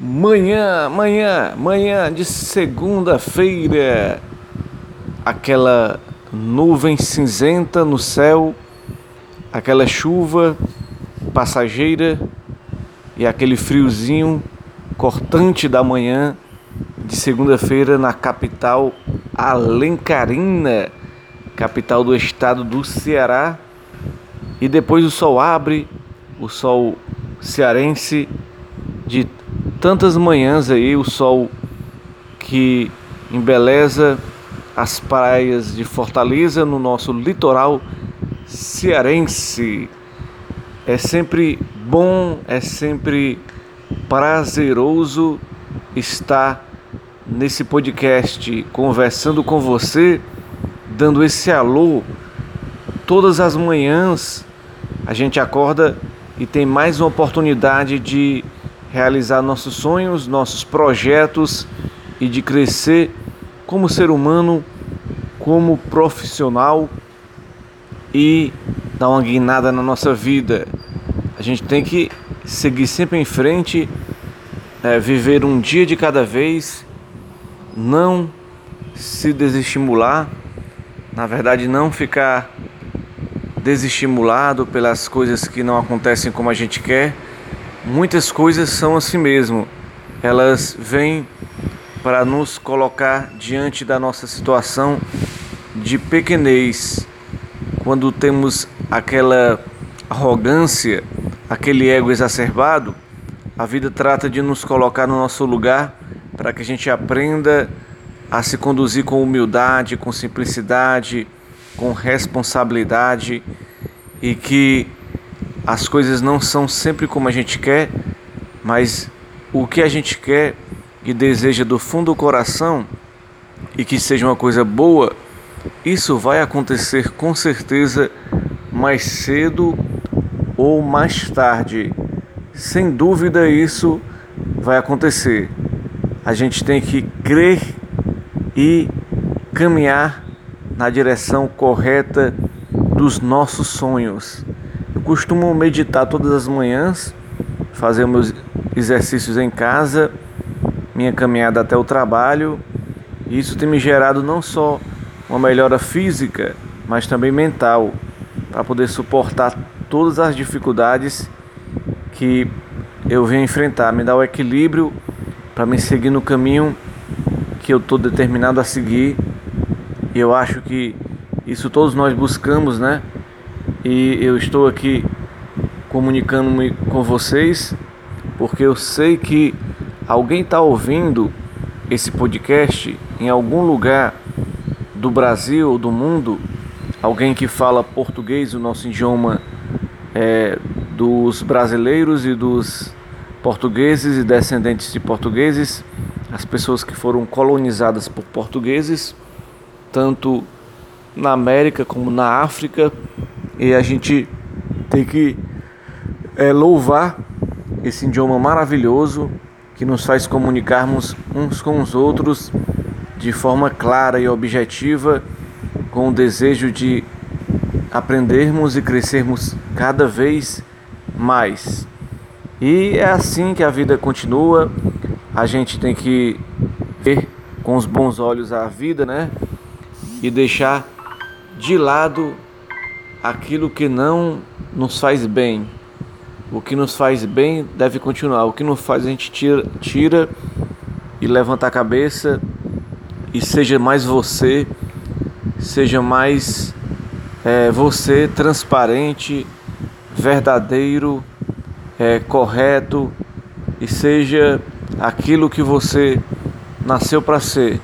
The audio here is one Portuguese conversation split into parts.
Manhã, manhã, manhã de segunda-feira, aquela nuvem cinzenta no céu, aquela chuva passageira e aquele friozinho cortante da manhã de segunda-feira na capital Alencarina, capital do estado do Ceará. E depois o sol abre, o sol cearense de tantas manhãs aí, o sol que embeleza as praias de Fortaleza no nosso litoral cearense. É sempre bom, é sempre prazeroso estar nesse podcast conversando com você, dando esse alô. Todas as manhãs a gente acorda e tem mais uma oportunidade de realizar nossos sonhos, nossos projetos e de crescer como ser humano, como profissional e dar uma guinada na nossa vida. A gente tem que seguir sempre em frente, é, viver um dia de cada vez, não se desestimular, na verdade, não ficar desestimulado pelas coisas que não acontecem como a gente quer muitas coisas são assim mesmo. Elas vêm para nos colocar diante da nossa situação de pequenez. Quando temos aquela arrogância, aquele ego exacerbado, a vida trata de nos colocar no nosso lugar para que a gente aprenda a se conduzir com humildade, com simplicidade, com responsabilidade e que as coisas não são sempre como a gente quer, mas o que a gente quer e deseja do fundo do coração e que seja uma coisa boa, isso vai acontecer com certeza mais cedo ou mais tarde. Sem dúvida isso vai acontecer. A gente tem que crer e caminhar na direção correta dos nossos sonhos costumo meditar todas as manhãs, fazer meus exercícios em casa, minha caminhada até o trabalho. E isso tem me gerado não só uma melhora física, mas também mental, para poder suportar todas as dificuldades que eu venho enfrentar, me dar o equilíbrio para me seguir no caminho que eu estou determinado a seguir. E eu acho que isso todos nós buscamos, né? E eu estou aqui comunicando-me com vocês porque eu sei que alguém está ouvindo esse podcast em algum lugar do Brasil ou do mundo, alguém que fala português, o nosso idioma é, dos brasileiros e dos portugueses e descendentes de portugueses, as pessoas que foram colonizadas por portugueses, tanto na América como na África e a gente tem que é, louvar esse idioma maravilhoso que nos faz comunicarmos uns com os outros de forma clara e objetiva, com o desejo de aprendermos e crescermos cada vez mais. E é assim que a vida continua. A gente tem que ver com os bons olhos a vida, né? E deixar de lado aquilo que não nos faz bem. O que nos faz bem deve continuar. O que não faz a gente tira, tira e levanta a cabeça e seja mais você, seja mais é, você transparente, verdadeiro, é, correto e seja aquilo que você nasceu para ser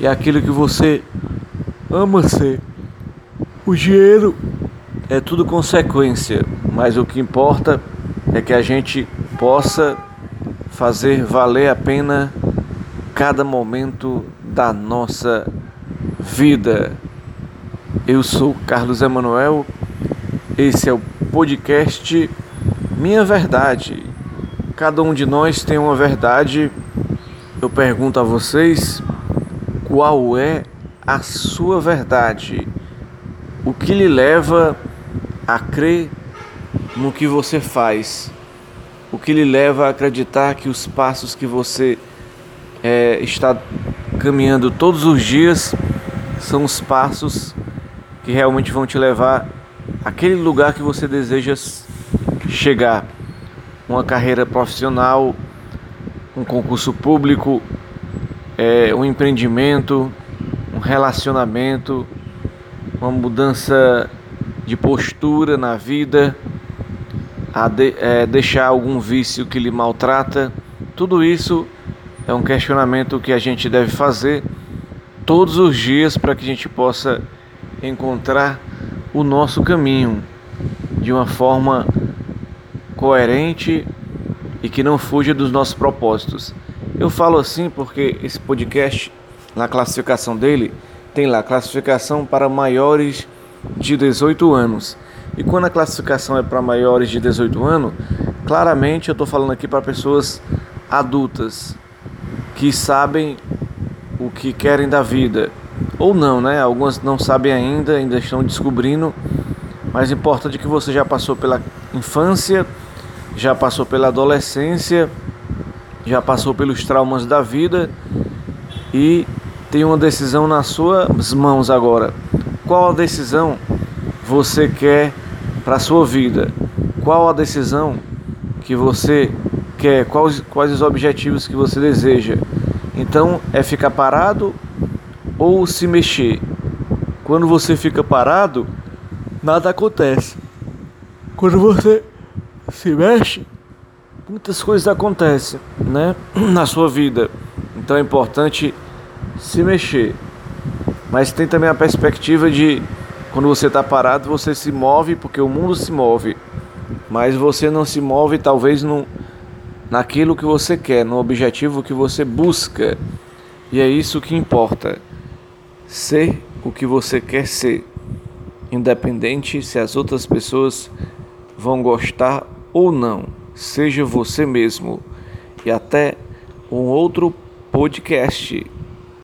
e aquilo que você ama ser. O dinheiro é tudo consequência, mas o que importa é que a gente possa fazer valer a pena cada momento da nossa vida. Eu sou Carlos Emanuel, esse é o podcast Minha Verdade. Cada um de nós tem uma verdade. Eu pergunto a vocês qual é a sua verdade o que lhe leva a crer no que você faz? o que lhe leva a acreditar que os passos que você é, está caminhando todos os dias são os passos que realmente vão te levar àquele lugar que você deseja chegar. Uma carreira profissional, um concurso público, é, um empreendimento, um relacionamento, uma mudança de postura na vida, a de, é, deixar algum vício que lhe maltrata. Tudo isso é um questionamento que a gente deve fazer todos os dias para que a gente possa encontrar o nosso caminho de uma forma coerente e que não fuja dos nossos propósitos. Eu falo assim porque esse podcast, na classificação dele, tem lá classificação para maiores de 18 anos. E quando a classificação é para maiores de 18 anos, claramente eu estou falando aqui para pessoas adultas que sabem o que querem da vida. Ou não, né? Algumas não sabem ainda, ainda estão descobrindo. Mas importante que você já passou pela infância, já passou pela adolescência, já passou pelos traumas da vida e tem uma decisão nas suas mãos agora. Qual a decisão você quer para a sua vida? Qual a decisão que você quer? Quais, quais os objetivos que você deseja? Então, é ficar parado ou se mexer? Quando você fica parado, nada acontece. Quando você se mexe, muitas coisas acontecem, né, na sua vida. Então é importante se mexer. Mas tem também a perspectiva de quando você está parado, você se move porque o mundo se move. Mas você não se move talvez no, naquilo que você quer, no objetivo que você busca. E é isso que importa. Ser o que você quer ser, independente se as outras pessoas vão gostar ou não. Seja você mesmo. E até um outro podcast.